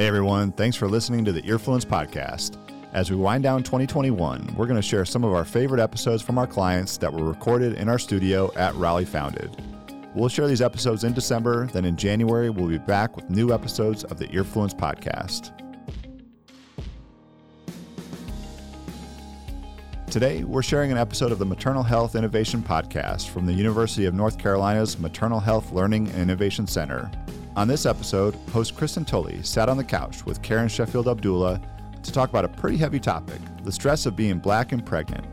Hey everyone, thanks for listening to the Earfluence podcast. As we wind down 2021, we're going to share some of our favorite episodes from our clients that were recorded in our studio at Raleigh Founded. We'll share these episodes in December, then in January, we'll be back with new episodes of the Earfluence podcast. Today, we're sharing an episode of the Maternal Health Innovation Podcast from the University of North Carolina's Maternal Health Learning and Innovation Center. On this episode, host Kristen Tully sat on the couch with Karen Sheffield Abdullah to talk about a pretty heavy topic the stress of being black and pregnant.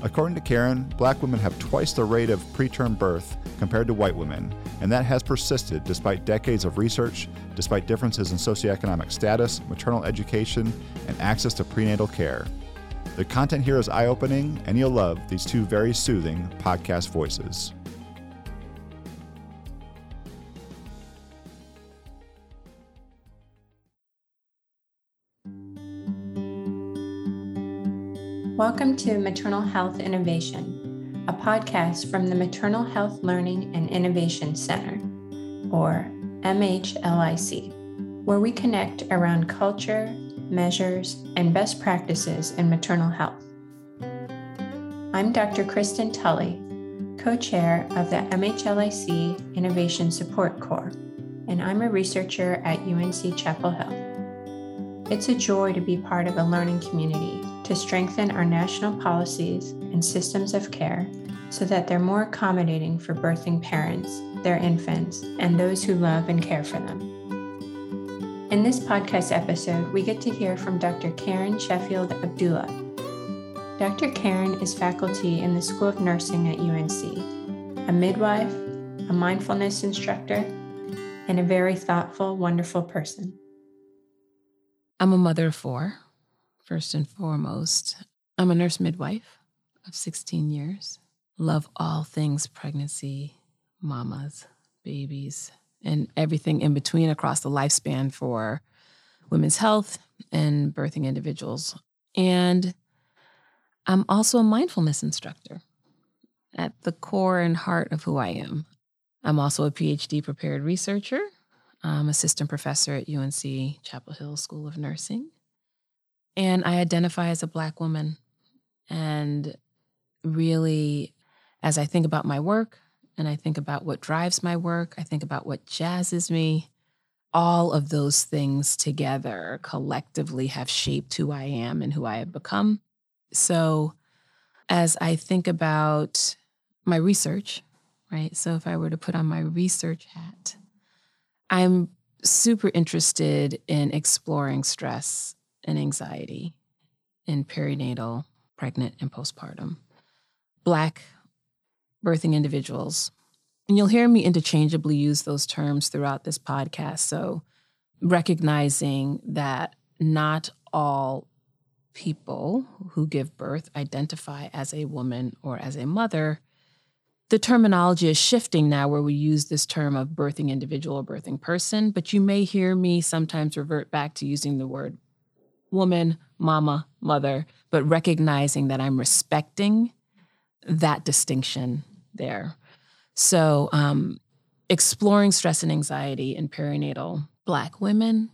According to Karen, black women have twice the rate of preterm birth compared to white women, and that has persisted despite decades of research, despite differences in socioeconomic status, maternal education, and access to prenatal care. The content here is eye opening, and you'll love these two very soothing podcast voices. Welcome to Maternal Health Innovation, a podcast from the Maternal Health Learning and Innovation Center, or MHLIC, where we connect around culture, measures, and best practices in maternal health. I'm Dr. Kristen Tully, co chair of the MHLIC Innovation Support Corps, and I'm a researcher at UNC Chapel Hill. It's a joy to be part of a learning community to strengthen our national policies and systems of care so that they're more accommodating for birthing parents, their infants, and those who love and care for them. In this podcast episode, we get to hear from Dr. Karen Sheffield Abdullah. Dr. Karen is faculty in the School of Nursing at UNC, a midwife, a mindfulness instructor, and a very thoughtful, wonderful person. I'm a mother of four first and foremost. I'm a nurse midwife of 16 years. Love all things pregnancy, mamas, babies, and everything in between across the lifespan for women's health and birthing individuals. And I'm also a mindfulness instructor at the core and heart of who I am. I'm also a PhD prepared researcher. I'm assistant professor at UNC Chapel Hill School of Nursing. And I identify as a Black woman. And really, as I think about my work and I think about what drives my work, I think about what jazzes me, all of those things together collectively have shaped who I am and who I have become. So, as I think about my research, right? So, if I were to put on my research hat, I'm super interested in exploring stress and anxiety in perinatal, pregnant, and postpartum. Black birthing individuals. And you'll hear me interchangeably use those terms throughout this podcast. So, recognizing that not all people who give birth identify as a woman or as a mother. The terminology is shifting now where we use this term of birthing individual or birthing person, but you may hear me sometimes revert back to using the word woman, mama, mother, but recognizing that I'm respecting that distinction there. So, um, exploring stress and anxiety in perinatal Black women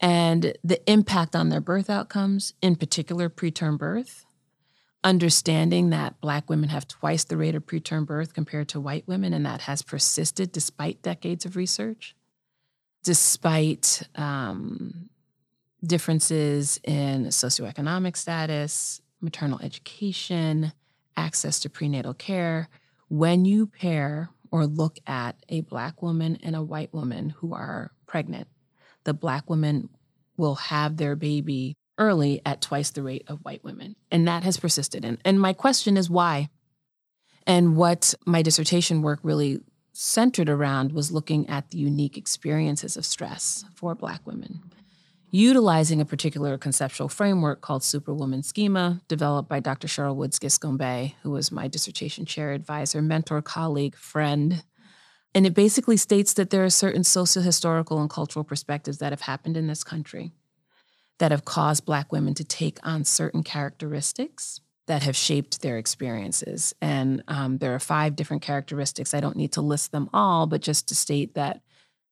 and the impact on their birth outcomes, in particular preterm birth, understanding that Black women have twice the rate of preterm birth compared to white women, and that has persisted despite decades of research, despite um, differences in socioeconomic status, maternal education, access to prenatal care. When you pair or look at a Black woman and a white woman who are pregnant, the Black woman will have their baby early at twice the rate of white women. And that has persisted. And, and my question is why? And what my dissertation work really centered around was looking at the unique experiences of stress for Black women utilizing a particular conceptual framework called Superwoman Schema, developed by Dr. Cheryl Woods Giscombe, who was my dissertation chair advisor, mentor, colleague, friend. And it basically states that there are certain social, historical, and cultural perspectives that have happened in this country that have caused Black women to take on certain characteristics that have shaped their experiences. And um, there are five different characteristics. I don't need to list them all, but just to state that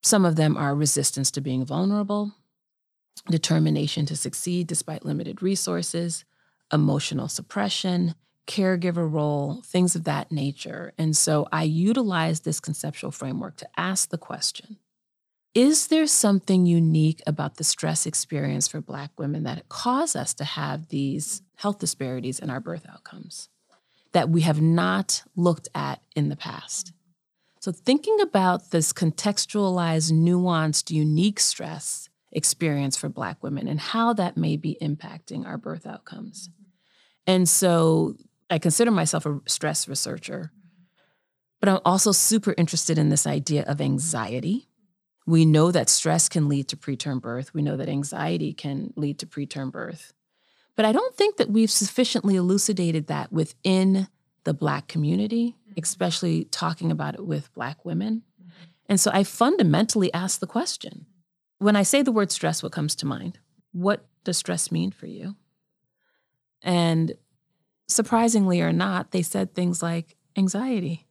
some of them are resistance to being vulnerable, determination to succeed despite limited resources, emotional suppression, caregiver role, things of that nature. And so I utilize this conceptual framework to ask the question Is there something unique about the stress experience for Black women that cause us to have these health disparities in our birth outcomes that we have not looked at in the past? So, thinking about this contextualized, nuanced, unique stress experience for Black women and how that may be impacting our birth outcomes. Mm-hmm. And so, I consider myself a stress researcher, but I'm also super interested in this idea of anxiety. We know that stress can lead to preterm birth. We know that anxiety can lead to preterm birth. But I don't think that we've sufficiently elucidated that within the Black community, mm-hmm. especially talking about it with Black women. Mm-hmm. And so I fundamentally ask the question when I say the word stress, what comes to mind? What does stress mean for you? And surprisingly or not, they said things like anxiety,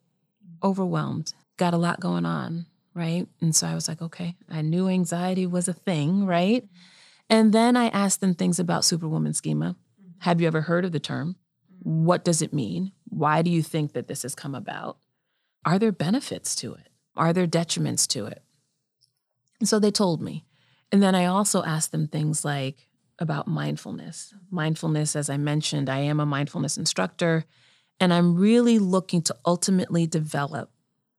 overwhelmed, got a lot going on, right? And so I was like, okay, I knew anxiety was a thing, right? And then I asked them things about superwoman schema. Have you ever heard of the term? What does it mean? Why do you think that this has come about? Are there benefits to it? Are there detriments to it? And so they told me. And then I also asked them things like, about mindfulness. Mindfulness, as I mentioned, I am a mindfulness instructor, and I'm really looking to ultimately develop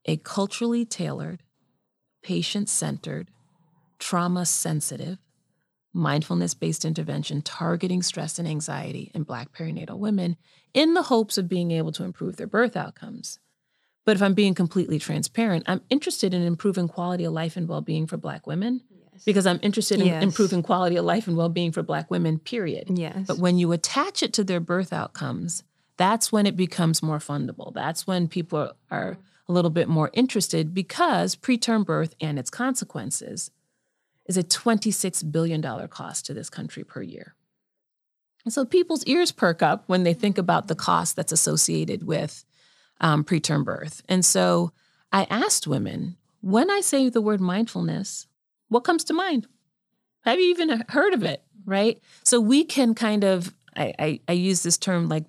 a culturally tailored, patient centered, trauma sensitive, mindfulness based intervention targeting stress and anxiety in Black perinatal women in the hopes of being able to improve their birth outcomes. But if I'm being completely transparent, I'm interested in improving quality of life and well being for Black women because I'm interested in yes. improving quality of life and well being for Black women, period. Yes. But when you attach it to their birth outcomes, that's when it becomes more fundable. That's when people are a little bit more interested because preterm birth and its consequences is a $26 billion cost to this country per year. And so people's ears perk up when they think about the cost that's associated with um, preterm birth. And so I asked women, when I say the word mindfulness, what comes to mind? Have you even heard of it? Right. So we can kind of, I, I, I use this term like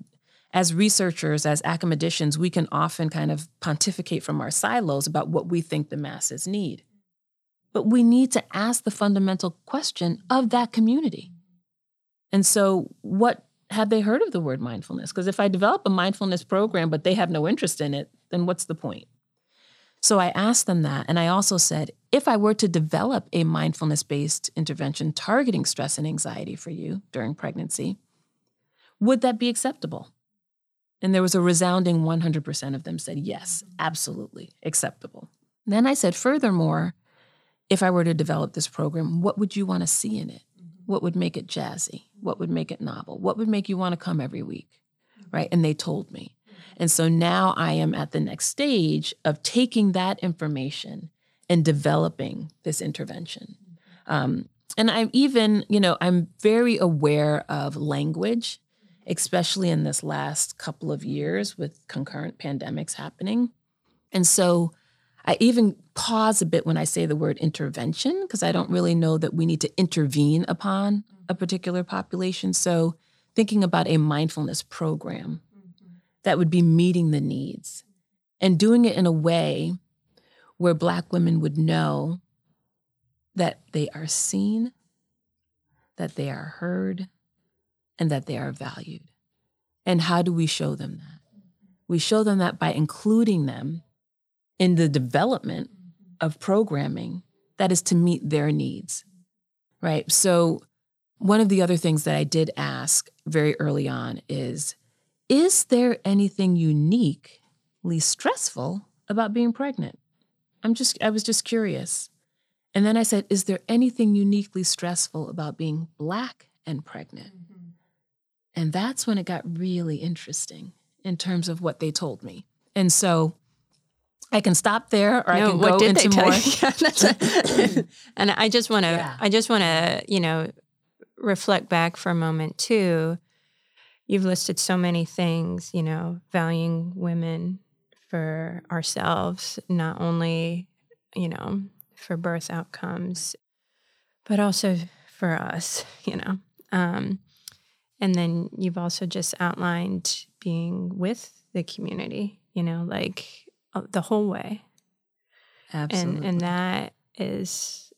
as researchers, as academicians, we can often kind of pontificate from our silos about what we think the masses need. But we need to ask the fundamental question of that community. And so, what have they heard of the word mindfulness? Because if I develop a mindfulness program, but they have no interest in it, then what's the point? So I asked them that. And I also said, if I were to develop a mindfulness based intervention targeting stress and anxiety for you during pregnancy, would that be acceptable? And there was a resounding 100% of them said, yes, absolutely acceptable. then I said, furthermore, if I were to develop this program, what would you want to see in it? What would make it jazzy? What would make it novel? What would make you want to come every week? Right? And they told me. And so now I am at the next stage of taking that information and developing this intervention. Um, and I'm even, you know, I'm very aware of language, especially in this last couple of years with concurrent pandemics happening. And so I even pause a bit when I say the word intervention because I don't really know that we need to intervene upon a particular population. So thinking about a mindfulness program that would be meeting the needs and doing it in a way where Black women would know that they are seen, that they are heard, and that they are valued. And how do we show them that? We show them that by including them in the development of programming that is to meet their needs, right? So, one of the other things that I did ask very early on is is there anything uniquely stressful about being pregnant? I'm just I was just curious. And then I said, is there anything uniquely stressful about being black and pregnant? Mm-hmm. And that's when it got really interesting in terms of what they told me. And so I can stop there or no, I can go into more. yeah, and I just want to yeah. I just want to, you know, reflect back for a moment too you've listed so many things, you know, valuing women for ourselves, not only, you know, for birth outcomes, but also for us, you know. Um, and then you've also just outlined being with the community, you know, like the whole way. Absolutely. And and that is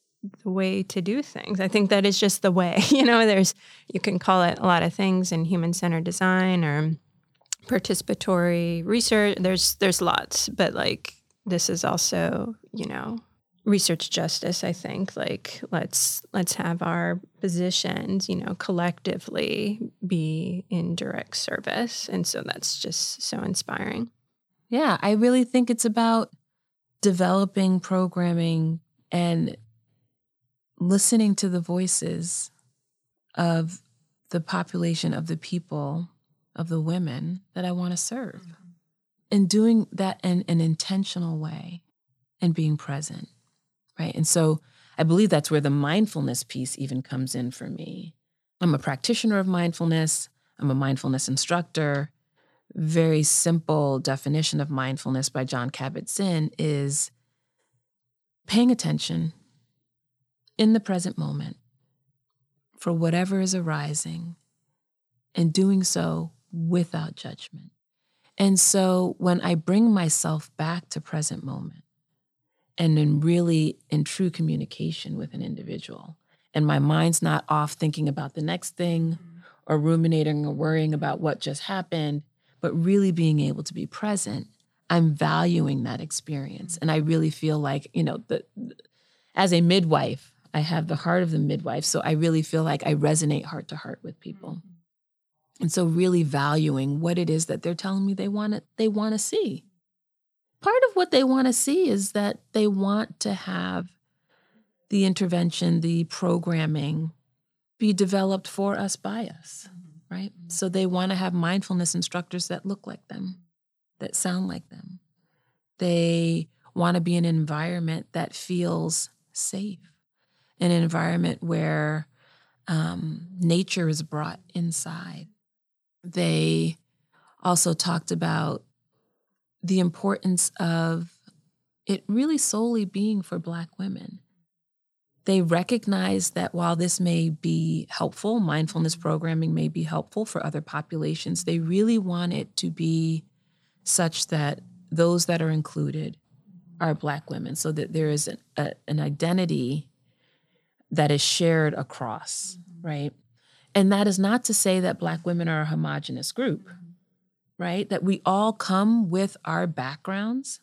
the way to do things. I think that is just the way. You know, there's you can call it a lot of things in human centered design or participatory research. There's there's lots, but like this is also, you know, research justice, I think. Like let's let's have our positions, you know, collectively be in direct service. And so that's just so inspiring. Yeah, I really think it's about developing programming and listening to the voices of the population of the people of the women that I want to serve mm-hmm. and doing that in an intentional way and being present. Right. And so I believe that's where the mindfulness piece even comes in for me. I'm a practitioner of mindfulness, I'm a mindfulness instructor. Very simple definition of mindfulness by Jon Kabat Zinn is paying attention in the present moment for whatever is arising and doing so without judgment. And so when I bring myself back to present moment and in really in true communication with an individual, and my mind's not off thinking about the next thing mm-hmm. or ruminating or worrying about what just happened, but really being able to be present, I'm valuing that experience. And I really feel like, you know, the, as a midwife, I have the heart of the midwife. So I really feel like I resonate heart to heart with people. Mm-hmm. And so really valuing what it is that they're telling me they want to they want to see. Part of what they want to see is that they want to have the intervention, the programming be developed for us by us, mm-hmm. Right? So they want to have mindfulness instructors that look like them, that sound like them. They want to be in an environment that feels safe, an environment where um, nature is brought inside, they also talked about the importance of it really solely being for Black women. They recognize that while this may be helpful, mindfulness programming may be helpful for other populations, they really want it to be such that those that are included are Black women, so that there is an, a, an identity that is shared across, mm-hmm. right? And that is not to say that Black women are a homogenous group, right? That we all come with our backgrounds,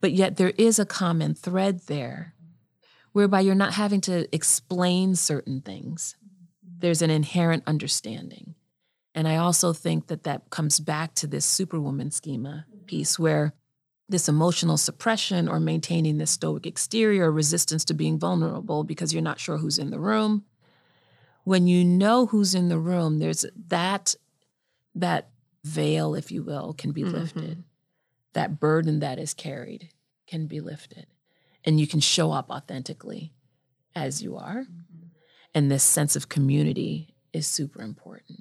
but yet there is a common thread there whereby you're not having to explain certain things. There's an inherent understanding. And I also think that that comes back to this superwoman schema piece where this emotional suppression or maintaining this stoic exterior, resistance to being vulnerable because you're not sure who's in the room, when you know who's in the room, there's that that veil, if you will, can be mm-hmm. lifted. That burden that is carried can be lifted. And you can show up authentically as you are. Mm-hmm. And this sense of community is super important.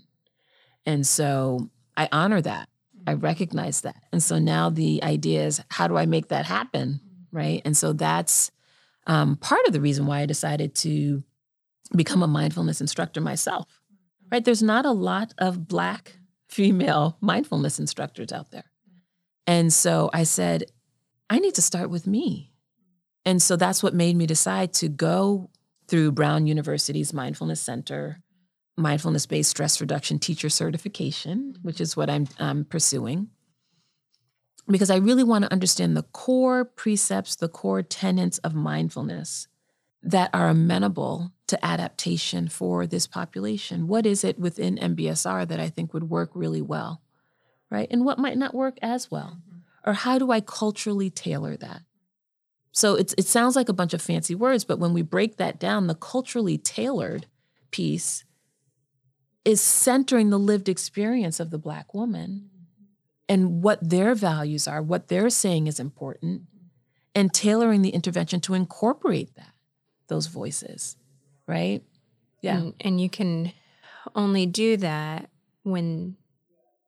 And so I honor that. I recognize that. And so now the idea is how do I make that happen? Right. And so that's um, part of the reason why I decided to become a mindfulness instructor myself. Right? There's not a lot of black female mindfulness instructors out there. And so I said, I need to start with me. And so that's what made me decide to go through Brown University's Mindfulness Center, mindfulness based stress reduction teacher certification, which is what I'm um, pursuing. Because I really want to understand the core precepts, the core tenets of mindfulness that are amenable to adaptation for this population? What is it within MBSR that I think would work really well? Right? And what might not work as well? Mm-hmm. Or how do I culturally tailor that? So it's, it sounds like a bunch of fancy words, but when we break that down, the culturally tailored piece is centering the lived experience of the Black woman and what their values are, what they're saying is important, and tailoring the intervention to incorporate that those voices, right? Yeah. And, and you can only do that when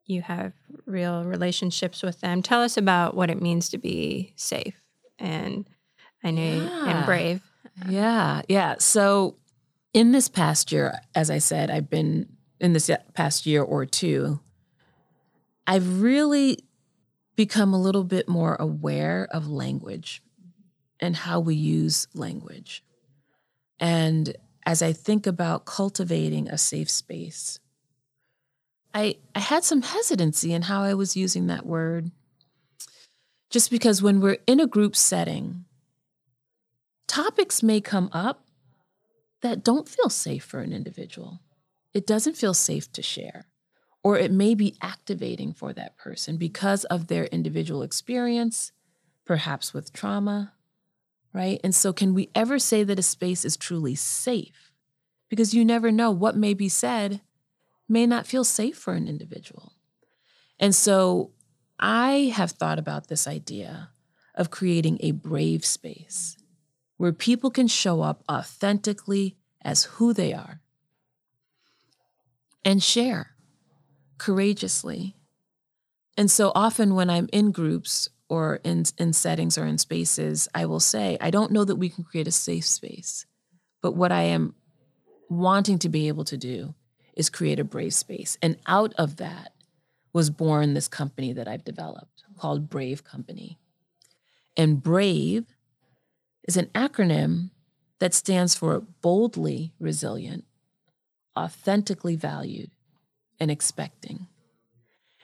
you have real relationships with them. Tell us about what it means to be safe and I know yeah. and brave. Yeah, yeah. So in this past year, as I said, I've been in this past year or two, I've really become a little bit more aware of language and how we use language. And as I think about cultivating a safe space, I, I had some hesitancy in how I was using that word. Just because when we're in a group setting, topics may come up that don't feel safe for an individual. It doesn't feel safe to share or it may be activating for that person because of their individual experience, perhaps with trauma, right? And so, can we ever say that a space is truly safe? Because you never know what may be said may not feel safe for an individual. And so, I have thought about this idea of creating a brave space where people can show up authentically as who they are and share courageously. And so often when I'm in groups or in, in settings or in spaces, I will say, I don't know that we can create a safe space, but what I am wanting to be able to do is create a brave space. And out of that was born this company that I've developed called Brave Company. And Brave is an acronym that stands for boldly resilient, authentically valued, and expecting.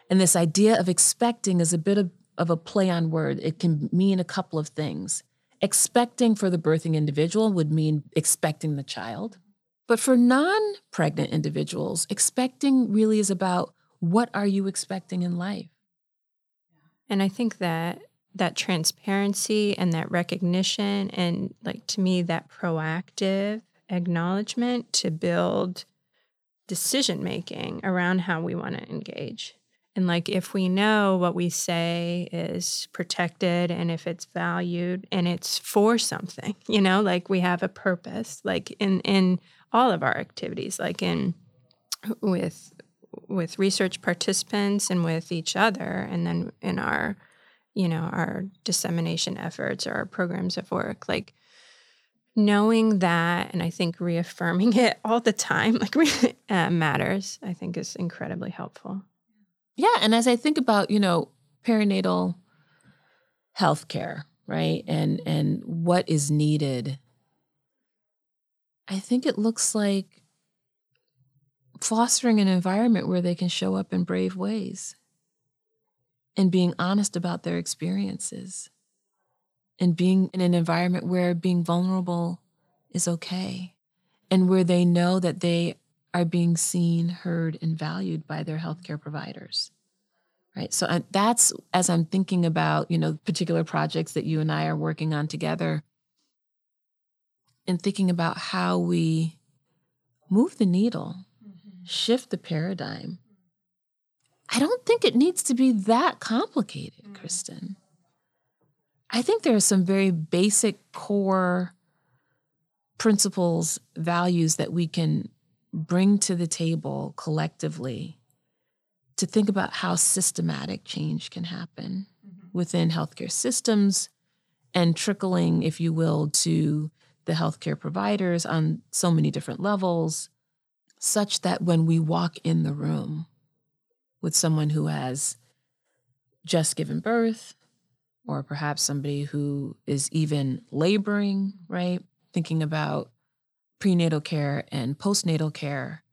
And this idea of expecting is a bit of, of a play on word. It can mean a couple of things. Expecting for the birthing individual would mean expecting the child. But for non pregnant individuals, expecting really is about what are you expecting in life? And I think that that transparency and that recognition and like to me that proactive acknowledgement to build decision making around how we want to engage. And like if we know what we say is protected and if it's valued and it's for something, you know, like we have a purpose, like in in all of our activities, like in with with research participants and with each other and then in our you know our dissemination efforts or our programs of work like knowing that and i think reaffirming it all the time like uh, matters i think is incredibly helpful. Yeah and as i think about you know perinatal health care right and and what is needed i think it looks like fostering an environment where they can show up in brave ways and being honest about their experiences and being in an environment where being vulnerable is okay and where they know that they are being seen, heard, and valued by their healthcare providers. Right. So uh, that's as I'm thinking about, you know, particular projects that you and I are working on together and thinking about how we move the needle, mm-hmm. shift the paradigm. I don't think it needs to be that complicated, mm-hmm. Kristen. I think there are some very basic core principles, values that we can bring to the table collectively to think about how systematic change can happen mm-hmm. within healthcare systems and trickling, if you will, to the healthcare providers on so many different levels, such that when we walk in the room with someone who has just given birth, or perhaps somebody who is even laboring, right? Thinking about prenatal care and postnatal care.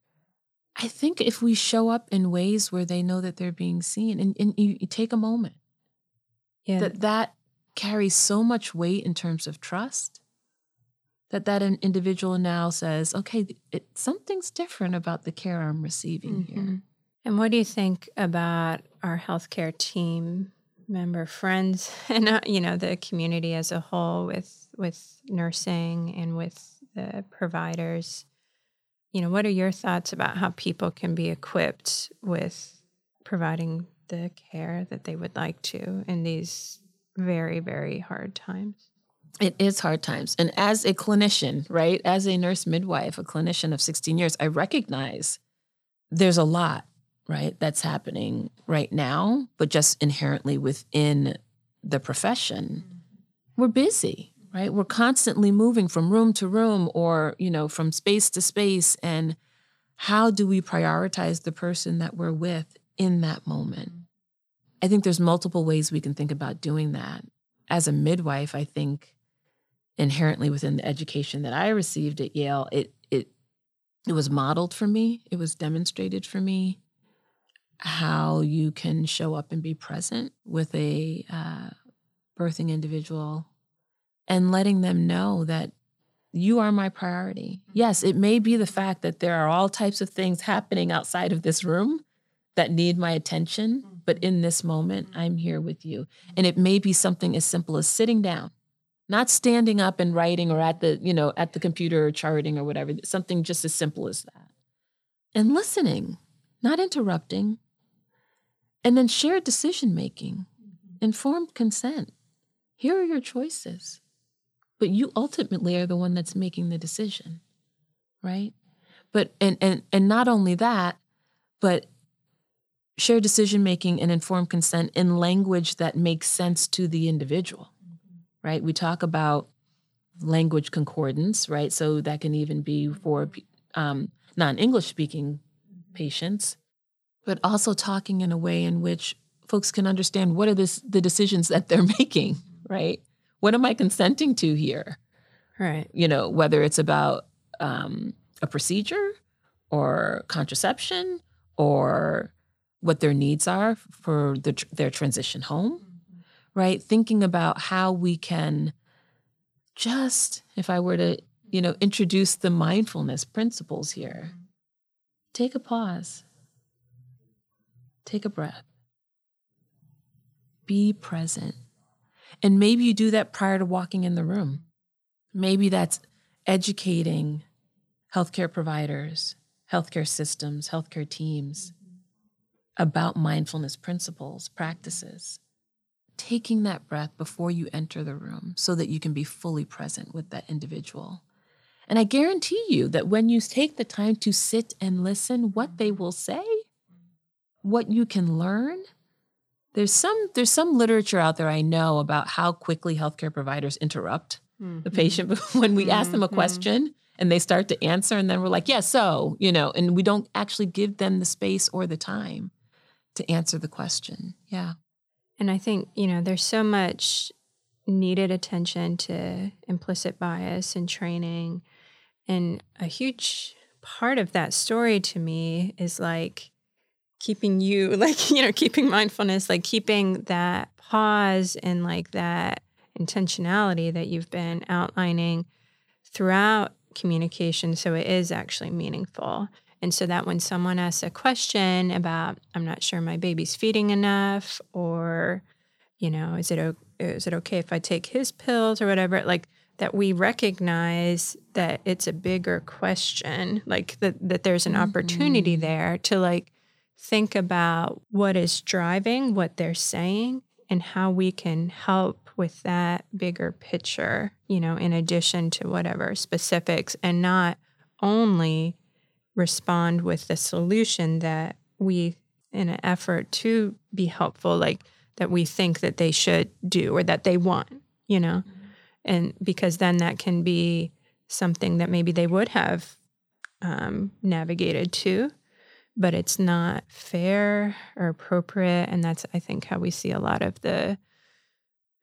I think if we show up in ways where they know that they're being seen and, and you, you take a moment, yeah. that that carries so much weight in terms of trust that that individual now says, okay, it, something's different about the care I'm receiving mm-hmm. here. And what do you think about our healthcare team member friends and uh, you know the community as a whole with with nursing and with the providers? You know what are your thoughts about how people can be equipped with providing the care that they would like to in these very very hard times? It is hard times. And as a clinician right as a nurse midwife a clinician of 16 years i recognize there's a lot right, that's happening right now, but just inherently within the profession, mm-hmm. we're busy. right? We're constantly moving from room to room or, you know, from space to space. And how do we prioritize the person that we're with in that moment? Mm-hmm. I think there's multiple ways we can think about doing that. As a midwife, I think inherently within the education that I received at Yale, it it it was modeled for me, it was demonstrated for me how you can show up and be present with a uh, birthing individual and letting them know that you are my priority. Mm-hmm. Yes, it may be the fact that there are all types of things happening outside of this room that need my attention, but mm-hmm. in this moment, mm-hmm. I'm here with you. And it may be something as simple as sitting down, not standing up and writing or at the, you know, at the computer or charting or whatever, something just as simple as that. And listening, not interrupting. And then shared decision making, mm-hmm. informed consent. Here are your choices. But you ultimately are the one that's making the decision right? But and and and not only that but shared decision making and informed consent in language that makes sense to the individual mm-hmm. right? We talk about language concordance right? So that can even be for mm-hmm. um, non-english speaking patients but also talking in a way in which folks can understand what are this, the decisions that they're making right what am I consenting to here? Right. You know, whether it's about um, a procedure or contraception or what their needs are for the, their transition home, mm-hmm. right? Thinking about how we can just, if I were to, you know, introduce the mindfulness principles here, mm-hmm. take a pause, take a breath, be present and maybe you do that prior to walking in the room. Maybe that's educating healthcare providers, healthcare systems, healthcare teams about mindfulness principles, practices. Taking that breath before you enter the room so that you can be fully present with that individual. And I guarantee you that when you take the time to sit and listen, what they will say, what you can learn, there's some there's some literature out there I know about how quickly healthcare providers interrupt mm-hmm. the patient when we mm-hmm. ask them a mm-hmm. question and they start to answer and then we're like, "Yeah, so," you know, and we don't actually give them the space or the time to answer the question. Yeah. And I think, you know, there's so much needed attention to implicit bias and training and a huge part of that story to me is like keeping you like you know keeping mindfulness like keeping that pause and like that intentionality that you've been outlining throughout communication so it is actually meaningful and so that when someone asks a question about i'm not sure my baby's feeding enough or you know is it is it okay if i take his pills or whatever like that we recognize that it's a bigger question like that that there's an opportunity mm-hmm. there to like think about what is driving what they're saying and how we can help with that bigger picture, you know, in addition to whatever specifics and not only respond with the solution that we, in an effort to be helpful, like that we think that they should do or that they want, you know, mm-hmm. and because then that can be something that maybe they would have um, navigated to but it's not fair or appropriate. And that's, I think, how we see a lot of the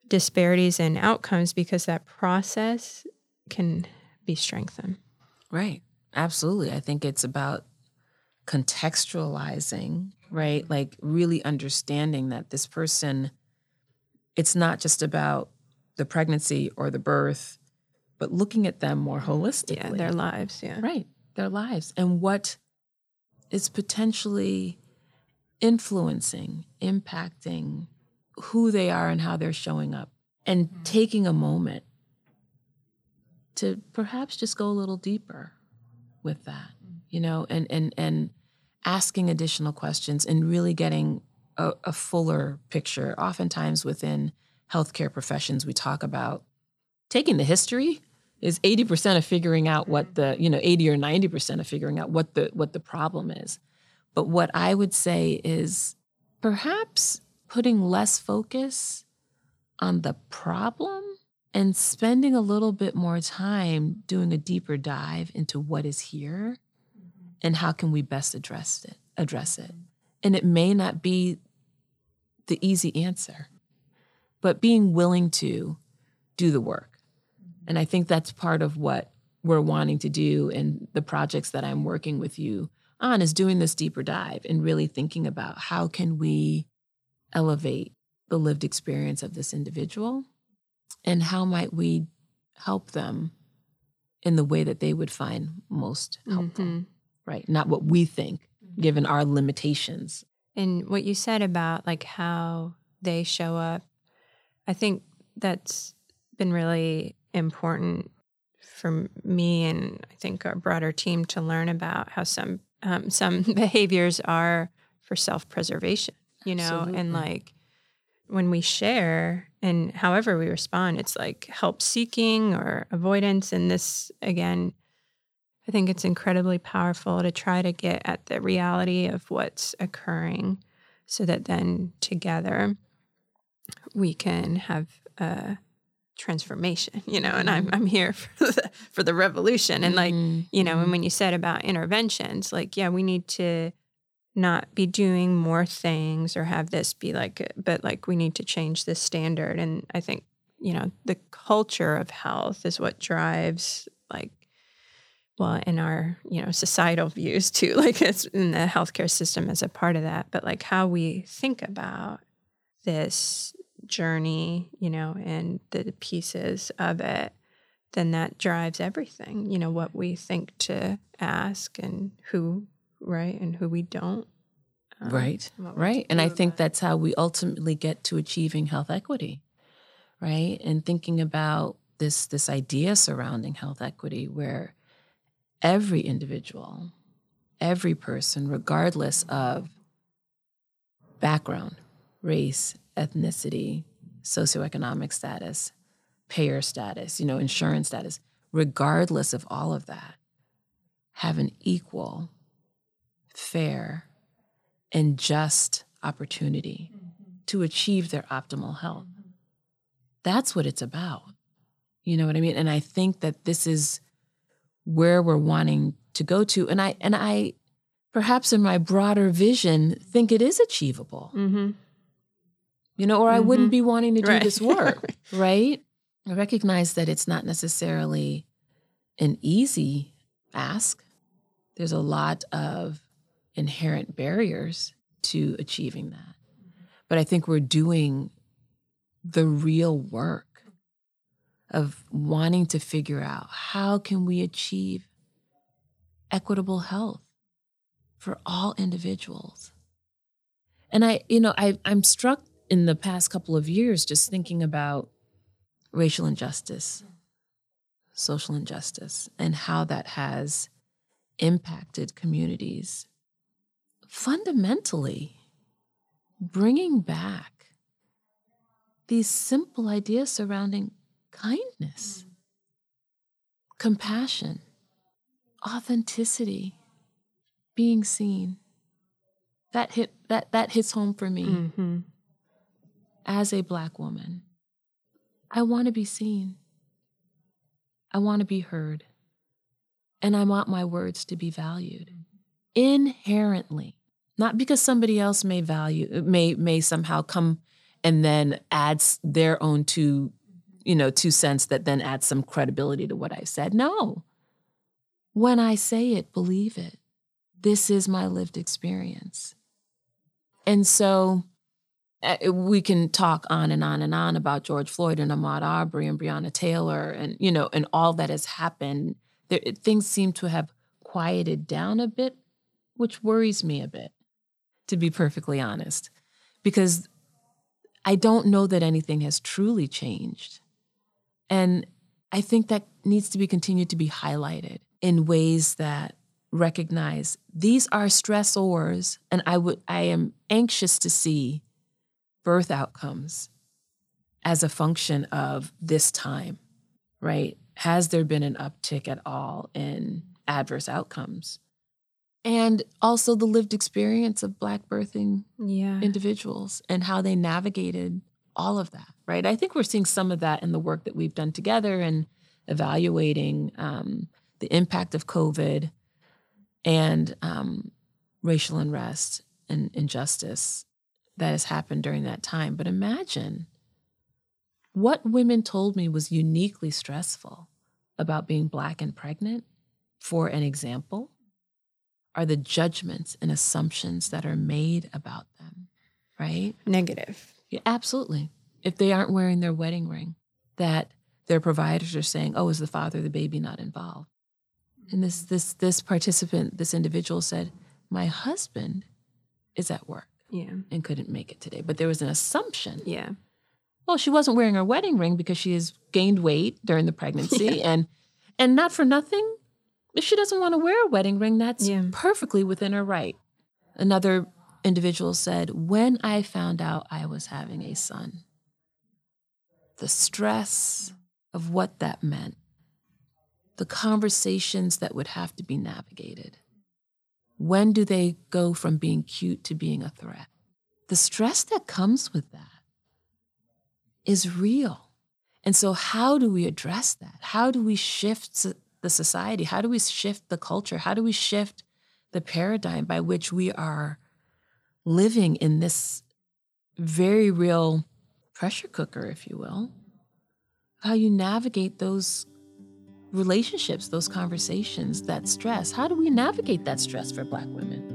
disparities in outcomes because that process can be strengthened. Right. Absolutely. I think it's about contextualizing, right? Like really understanding that this person, it's not just about the pregnancy or the birth, but looking at them more holistically. Yeah, their lives. Yeah. Right. Their lives and what is potentially influencing, impacting who they are and how they're showing up, and mm-hmm. taking a moment to perhaps just go a little deeper with that, you know, and and and asking additional questions and really getting a, a fuller picture. Oftentimes within healthcare professions, we talk about taking the history is 80% of figuring out what the, you know, 80 or 90% of figuring out what the what the problem is. But what I would say is perhaps putting less focus on the problem and spending a little bit more time doing a deeper dive into what is here mm-hmm. and how can we best address it address it. And it may not be the easy answer but being willing to do the work and i think that's part of what we're wanting to do and the projects that i'm working with you on is doing this deeper dive and really thinking about how can we elevate the lived experience of this individual and how might we help them in the way that they would find most helpful mm-hmm. right? Not what we think given our limitations. And what you said about like how they show up i think that's been really important for me and i think our broader team to learn about how some um, some behaviors are for self-preservation you know Absolutely. and like when we share and however we respond it's like help seeking or avoidance and this again i think it's incredibly powerful to try to get at the reality of what's occurring so that then together we can have a transformation you know and i'm mm-hmm. i'm here for the, for the revolution and like mm-hmm. you know and mm-hmm. when you said about interventions like yeah we need to not be doing more things or have this be like but like we need to change this standard and i think you know the culture of health is what drives like well in our you know societal views too like it's in the healthcare system as a part of that but like how we think about this journey you know and the pieces of it then that drives everything you know what we think to ask and who right and who we don't um, right right and i think that's how we ultimately get to achieving health equity right and thinking about this this idea surrounding health equity where every individual every person regardless of background race ethnicity socioeconomic status payer status you know insurance status regardless of all of that have an equal fair, and just opportunity mm-hmm. to achieve their optimal health. Mm-hmm. That's what it's about. You know what I mean? And I think that this is where we're wanting to go to. And I and I perhaps in my broader vision think it is achievable. Mm-hmm. You know, or I wouldn't mm-hmm. be wanting to do right. this work, right? I recognize that it's not necessarily an easy ask. There's a lot of inherent barriers to achieving that. But I think we're doing the real work of wanting to figure out how can we achieve equitable health for all individuals. And I, you know, I, I'm struck in the past couple of years just thinking about racial injustice, social injustice, and how that has impacted communities fundamentally bringing back these simple ideas surrounding kindness, compassion, authenticity, being seen. That hit that that hits home for me. Mm-hmm. As a black woman, I want to be seen. I want to be heard. And I want my words to be valued inherently. Not because somebody else may value may may somehow come and then adds their own two you know two cents that then adds some credibility to what i said. No. When i say it believe it. This is my lived experience. And so Eh, eh, we can talk on and on and on about george floyd and ahmaud arbery and breonna taylor and you know and all that has happened there, things seem to have quieted down a bit which worries me a bit to be perfectly honest, because I don't know that anything has truly changed. And I think that needs to be continued to be highlighted in ways that recognize these are stressors and I would I am anxious to see birth outcomes as a function of this time, right? Has there been an uptick at all in adverse outcomes? and also the lived experience of black birthing yeah. individuals and how they navigated all of that, right? I think we're seeing some of that in the work that we've done together and evaluating um, the impact of COVID and um, racial unrest and injustice that has happened during that time. But imagine what women told me was uniquely stressful about being Black and pregnant, for an example, are the judgments and assumptions that are made about them, right? Negative. Yeah, absolutely. If they aren't wearing their wedding ring, that their providers are saying, "Oh, is the father of the baby not involved?" And this this this participant, this individual said, "My husband is at work Yeah. and couldn't make it today." But there was an assumption. Yeah. Well, she wasn't wearing her wedding ring because she has gained weight during the pregnancy and and not for nothing. If she doesn't want to wear a wedding ring, that's Yeah. perfectly within her right. Another individual said, When I found out I was having a son, the stress of what that meant, the conversations that would have to be navigated. When do they go from being cute to being a threat? The stress that comes with that is real. And so, how do we address that? How do we shift the society? How do we shift the culture? How do we shift the paradigm by which we are living in this very real pressure cooker, if you will? How you navigate those relationships, those conversations, that stress. How do we navigate that stress for Black women?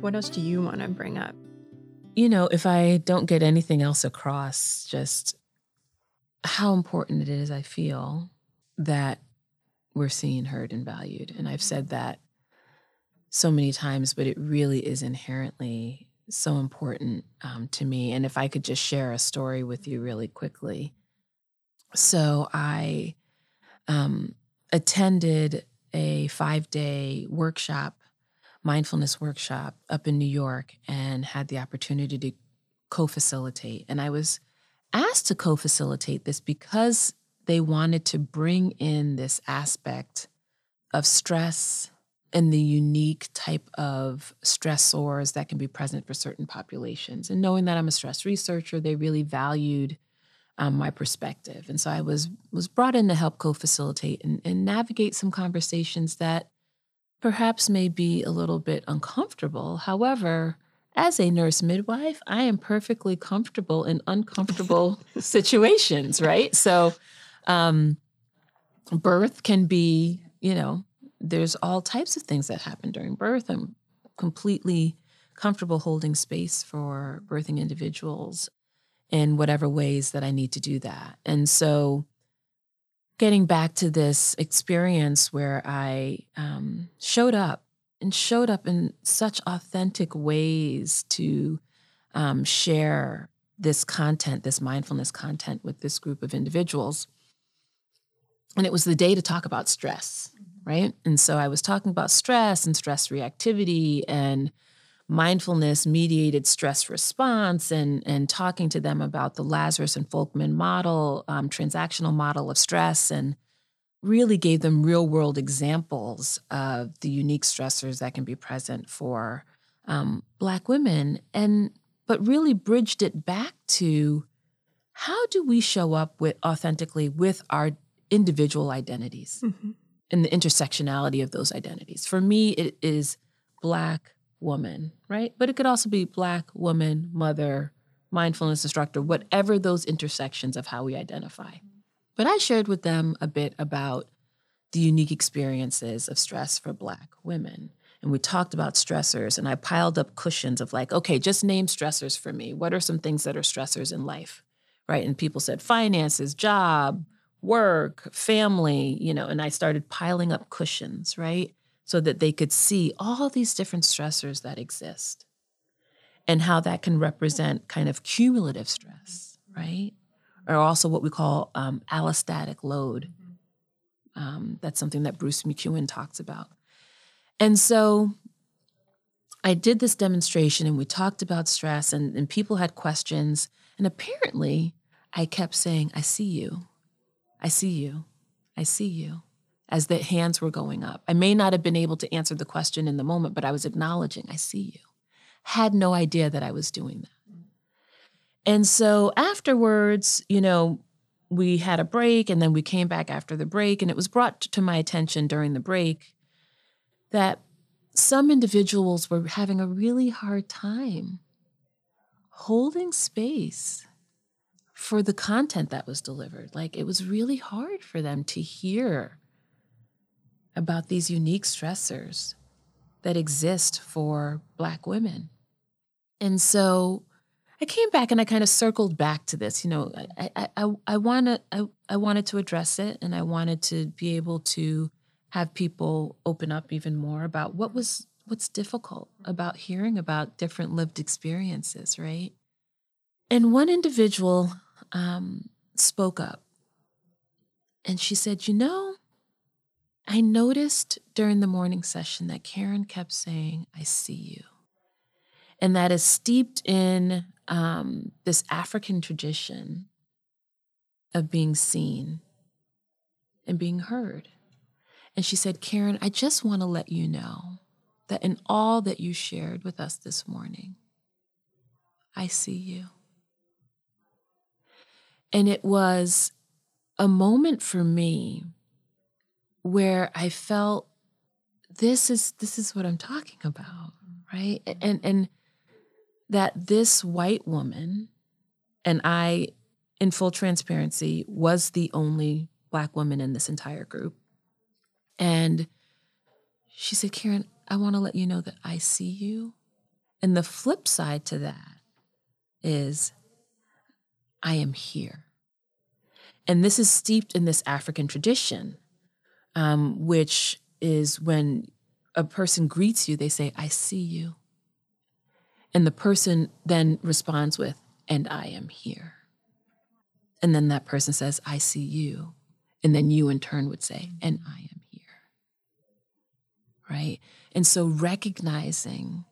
What else do you want to bring up? you know, if I don't get anything else across, just how important it is, I feel that we're seen, heard, and valued. And I've said that so many times, but it really is inherently so important um, to me. And if I could just share a story with you really quickly. So I um, attended a five day workshop mindfulness workshop up in New York and had the opportunity to co facilitate. And I was asked to co facilitate this because they wanted to bring in this aspect of stress and the unique type of stressors that can be present for certain populations. And knowing that I'm a stress researcher, they really valued um, my perspective. And so I was was brought in to help co-facilitate and, and navigate some conversations that perhaps may be a little bit uncomfortable. However, as a nurse midwife, I am perfectly comfortable in uncomfortable situations, right? So, um, birth can be, you know, there's all types of things that happen during birth. I'm completely comfortable holding space for birthing individuals in whatever ways that I need to do that. And so, getting back to this experience where I um, showed up and showed up in such authentic ways to um, share this content, this mindfulness content with this group of individuals. And it was the day to talk about stress, right? And so I was talking about stress and stress reactivity and mindfulness mediated stress response and, and talking to them about the Lazarus and Folkman model, um, transactional model of stress, and really gave them real world examples of the unique stressors that can be present for um, Black women. And but really bridged it back to how do we show up with authentically with our individual identities and the intersectionality of those identities. For me, it is Black woman, right? But it could also be Black woman, mother, mindfulness instructor, whatever those intersections of how we identify. But I shared with them a bit about the unique experiences of stress for Black women. And we talked about stressors, and I piled up cushions of like, okay, just name stressors for me. What are some things that are stressors in life? Right. And people said finances, job, work, family, you know, and I started piling up cushions, right? So that they could see all these different stressors that exist and how that can represent kind of cumulative stress, right? Or also what we call um, allostatic load. Um, that's something that Bruce McEwen talks about. And so I did this demonstration and we talked about stress, and, and people had questions. And apparently, I kept saying, I see you. I see you. I see you. as the hands were going up. I may not have been able to answer the question in the moment, but I was acknowledging, I see you. Had no idea that I was doing that. And so afterwards, you know, we had a break and then we came back after the break, and it was brought to my attention during the break that some individuals were having a really hard time holding space for the content that was delivered. Like it was really hard for them to hear about these unique stressors that exist for Black women. And so I came back and I kind of circled back to this. You know, I I I, I wanna I, I wanted to address it and I wanted to be able to have people open up even more about what was what's difficult about hearing about different lived experiences, right? And one individual um, spoke up and she said, You know, I noticed during the morning session that Karen kept saying, I see you. And that is steeped in um, this African tradition of being seen and being heard. And she said, Karen, I just want to let you know that in all that you shared with us this morning, I see you. And it was a moment for me where I felt this is this is what I'm talking about, right? And and that this white woman and I in full transparency was the only black woman in this entire group. And she said, "Karen, I want to let you know that I see you." And the flip side to that is I am here. And this is steeped in this African tradition, um, which is when a person greets you, they say, I see you. And the person then responds with, and I am here. And then that person says, I see you. And then you in turn would say, and I am here. Right? And so recognizing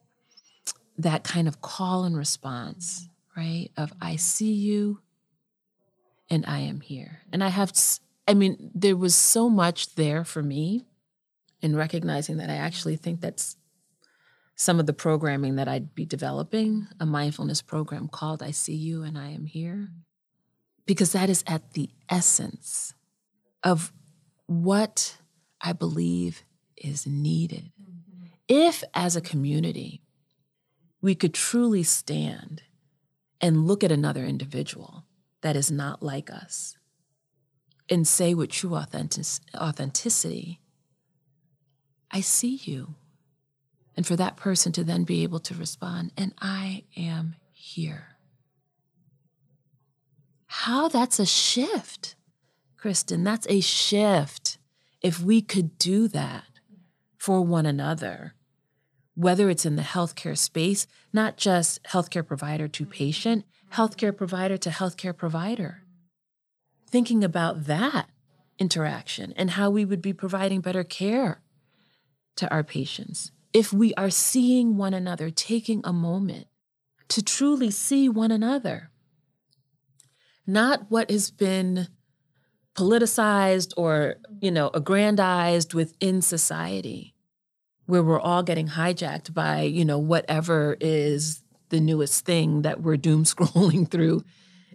that kind of call and response, right? Of I see you and I am here. And I have, I mean, there was so much there for me in recognizing that I actually think that's some of the programming that I'd be developing, a mindfulness program called I See You and I Am Here, because that is at the essence of what I believe is needed. Mm-hmm. If, as a community, we could truly stand and look at another individual that is not like us and say with true authentic- authenticity, I see you. And for that person to then be able to respond, and I am here. How that's a shift, Kristen. That's a shift. If we could do that for one another, whether it's in the healthcare space, not just healthcare provider to mm-hmm. patient, healthcare provider to healthcare provider. Thinking about that interaction and how we would be providing better care to our patients if we are seeing one another, taking a moment to truly see one another. Not what has been politicized or, you know, aggrandized within society where we're all getting hijacked by, you know, whatever is the newest thing that we're doom scrolling through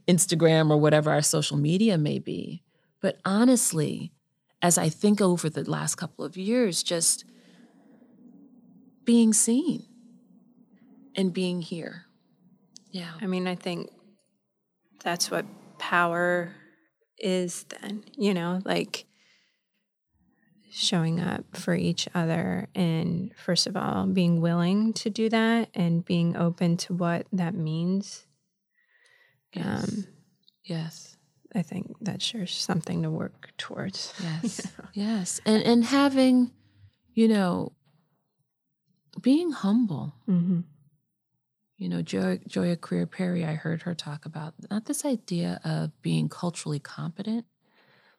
Instagram or whatever our social media may be. But honestly, as I think over the last couple of years, just being seen and being here. Yeah. I mean, I think that's what power is then, you know, like showing up for each other and first of all being willing to do that and being open to what that means. Yes, um, yes. i think that's sure something to work towards. Yes. You know? yes. And and having you know being humble. Mm-hmm. you know Joy, Joia Crear-Perry i heard her talk about not this idea of being culturally competent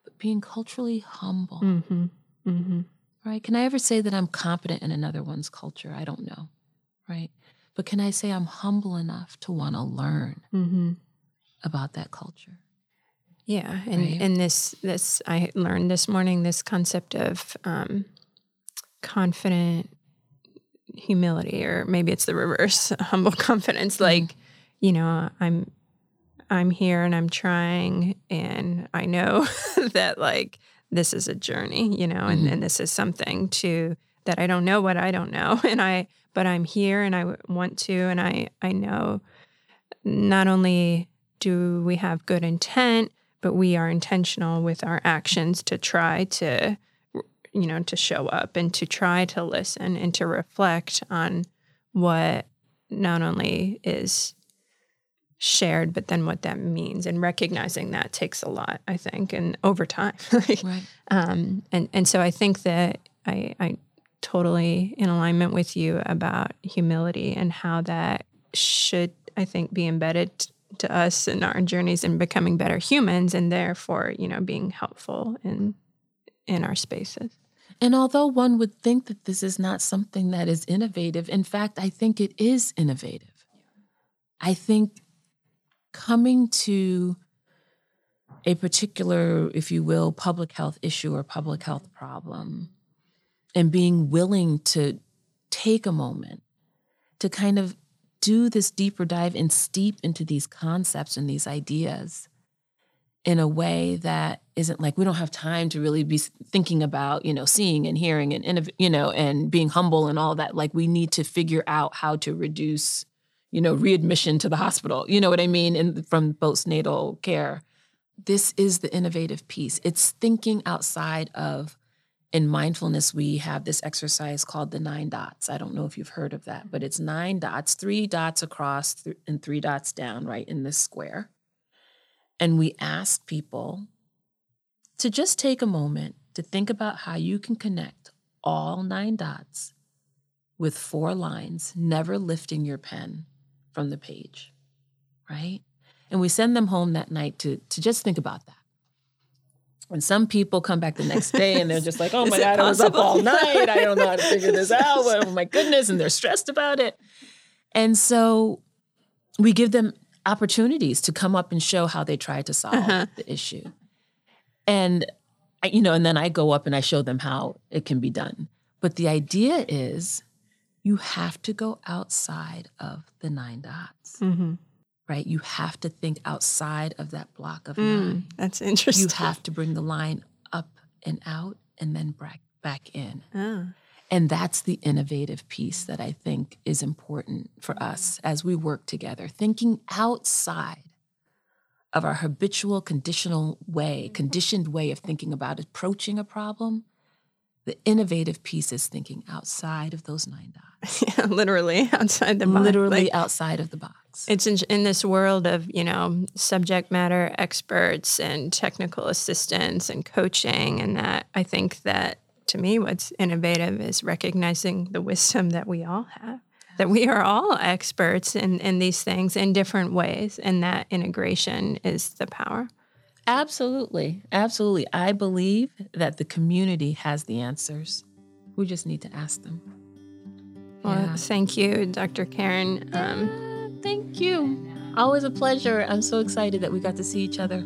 but being culturally humble. Mm-hmm Mm-hmm. Right? Can I ever say that I'm competent in another one's culture? I don't know. Right? But can I say I'm humble enough to want to learn mm-hmm. about that culture? Yeah, and right. and this this I learned this morning this concept of um, confident humility, or maybe it's the reverse, humble confidence. Mm-hmm. Like, you know, I'm I'm here and I'm trying, and I know that like this is a journey, you know, and, mm-hmm. and this is something to that I don't know what I don't know, and I but I'm here and I want to, and I I know not only do we have good intent, but we are intentional with our actions to try to you know to show up and to try to listen and to reflect on what not only is shared but then what that means and recognizing that takes a lot i think and over time. Right. um, and and so i think that i i totally in alignment with you about humility and how that should i think be embedded to us in our journeys in becoming better humans and therefore you know being helpful in in our spaces. And although one would think that this is not something that is innovative in fact i think it is innovative. I think coming to a particular if you will public health issue or public health problem and being willing to take a moment to kind of do this deeper dive and steep into these concepts and these ideas in a way that isn't like we don't have time to really be thinking about you know seeing and hearing and, you know and being humble and all that. Like we need to figure out how to reduce you know readmission to the hospital you know what i mean in, from postnatal care this is the innovative piece it's thinking outside of in mindfulness, we have this exercise called the nine dots. I don't know if you've heard of that, but it's nine dots, three dots across th- and three dots down, right in this square. And we ask people to just take a moment to think about how you can connect all nine dots with four lines, never lifting your pen from the page, right? And we send them home that night to, to just think about that. And some people come back the next day and they're just like, oh my God, I was up all night. I don't know how to figure this out. Oh my goodness. And they're stressed about it. And so we give them opportunities to come up and show how they tried to solve uh-huh. the issue. And, I, you know, and then I go up and I show them how it can be done. But the idea is you have to go outside of the nine dots. Mm-hmm right? You have to think outside of that block of mm, nine. That's interesting. You have to bring the line up and out and then back back in. Oh. And that's the innovative piece that I think is important for us as we work together, thinking outside of our habitual conditional way, conditioned way of thinking about approaching a problem the innovative piece is thinking outside of those nine dots. yeah, literally outside the box. Literally like, outside of the box. It's in, in, this world of, you know, subject matter experts and technical assistance and coaching. And that I think that to me, what's innovative is recognizing the wisdom that we all have, that we are all experts in, in these things in different ways. And that integration is the power. Absolutely. Absolutely. I believe that the community has the answers. We just need to ask them. Well, yeah. thank you, Dr. Karen. Um, yeah, thank you. Always a pleasure. I'm so excited that we got to see each other.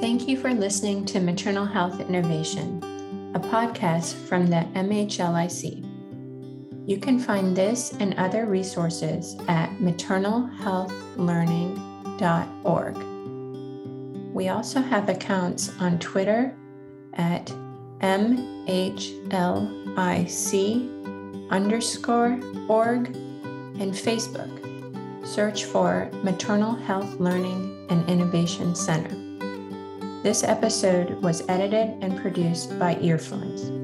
Thank you for listening to Maternal Health Innovation, a podcast from the MHLIC. You can find this and other resources at maternalhealthlearning.org. We also have accounts on Twitter at MHLIC underscore org and Facebook. Search for Maternal Health Learning and Innovation Center. This episode was edited and produced by Earfluence.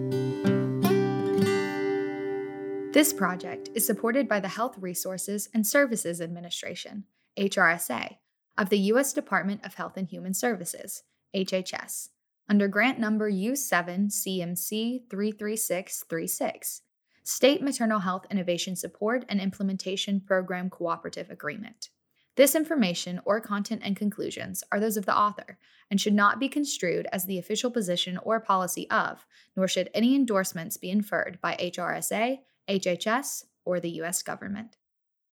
This project is supported by the Health Resources and Services Administration, HRSA, of the U.S. Department of Health and Human Services, HHS, under grant number U7 CMC 33636, State Maternal Health Innovation Support and Implementation Program Cooperative Agreement. This information or content and conclusions are those of the author and should not be construed as the official position or policy of, nor should any endorsements be inferred by HRSA, HHS, or the U.S. government.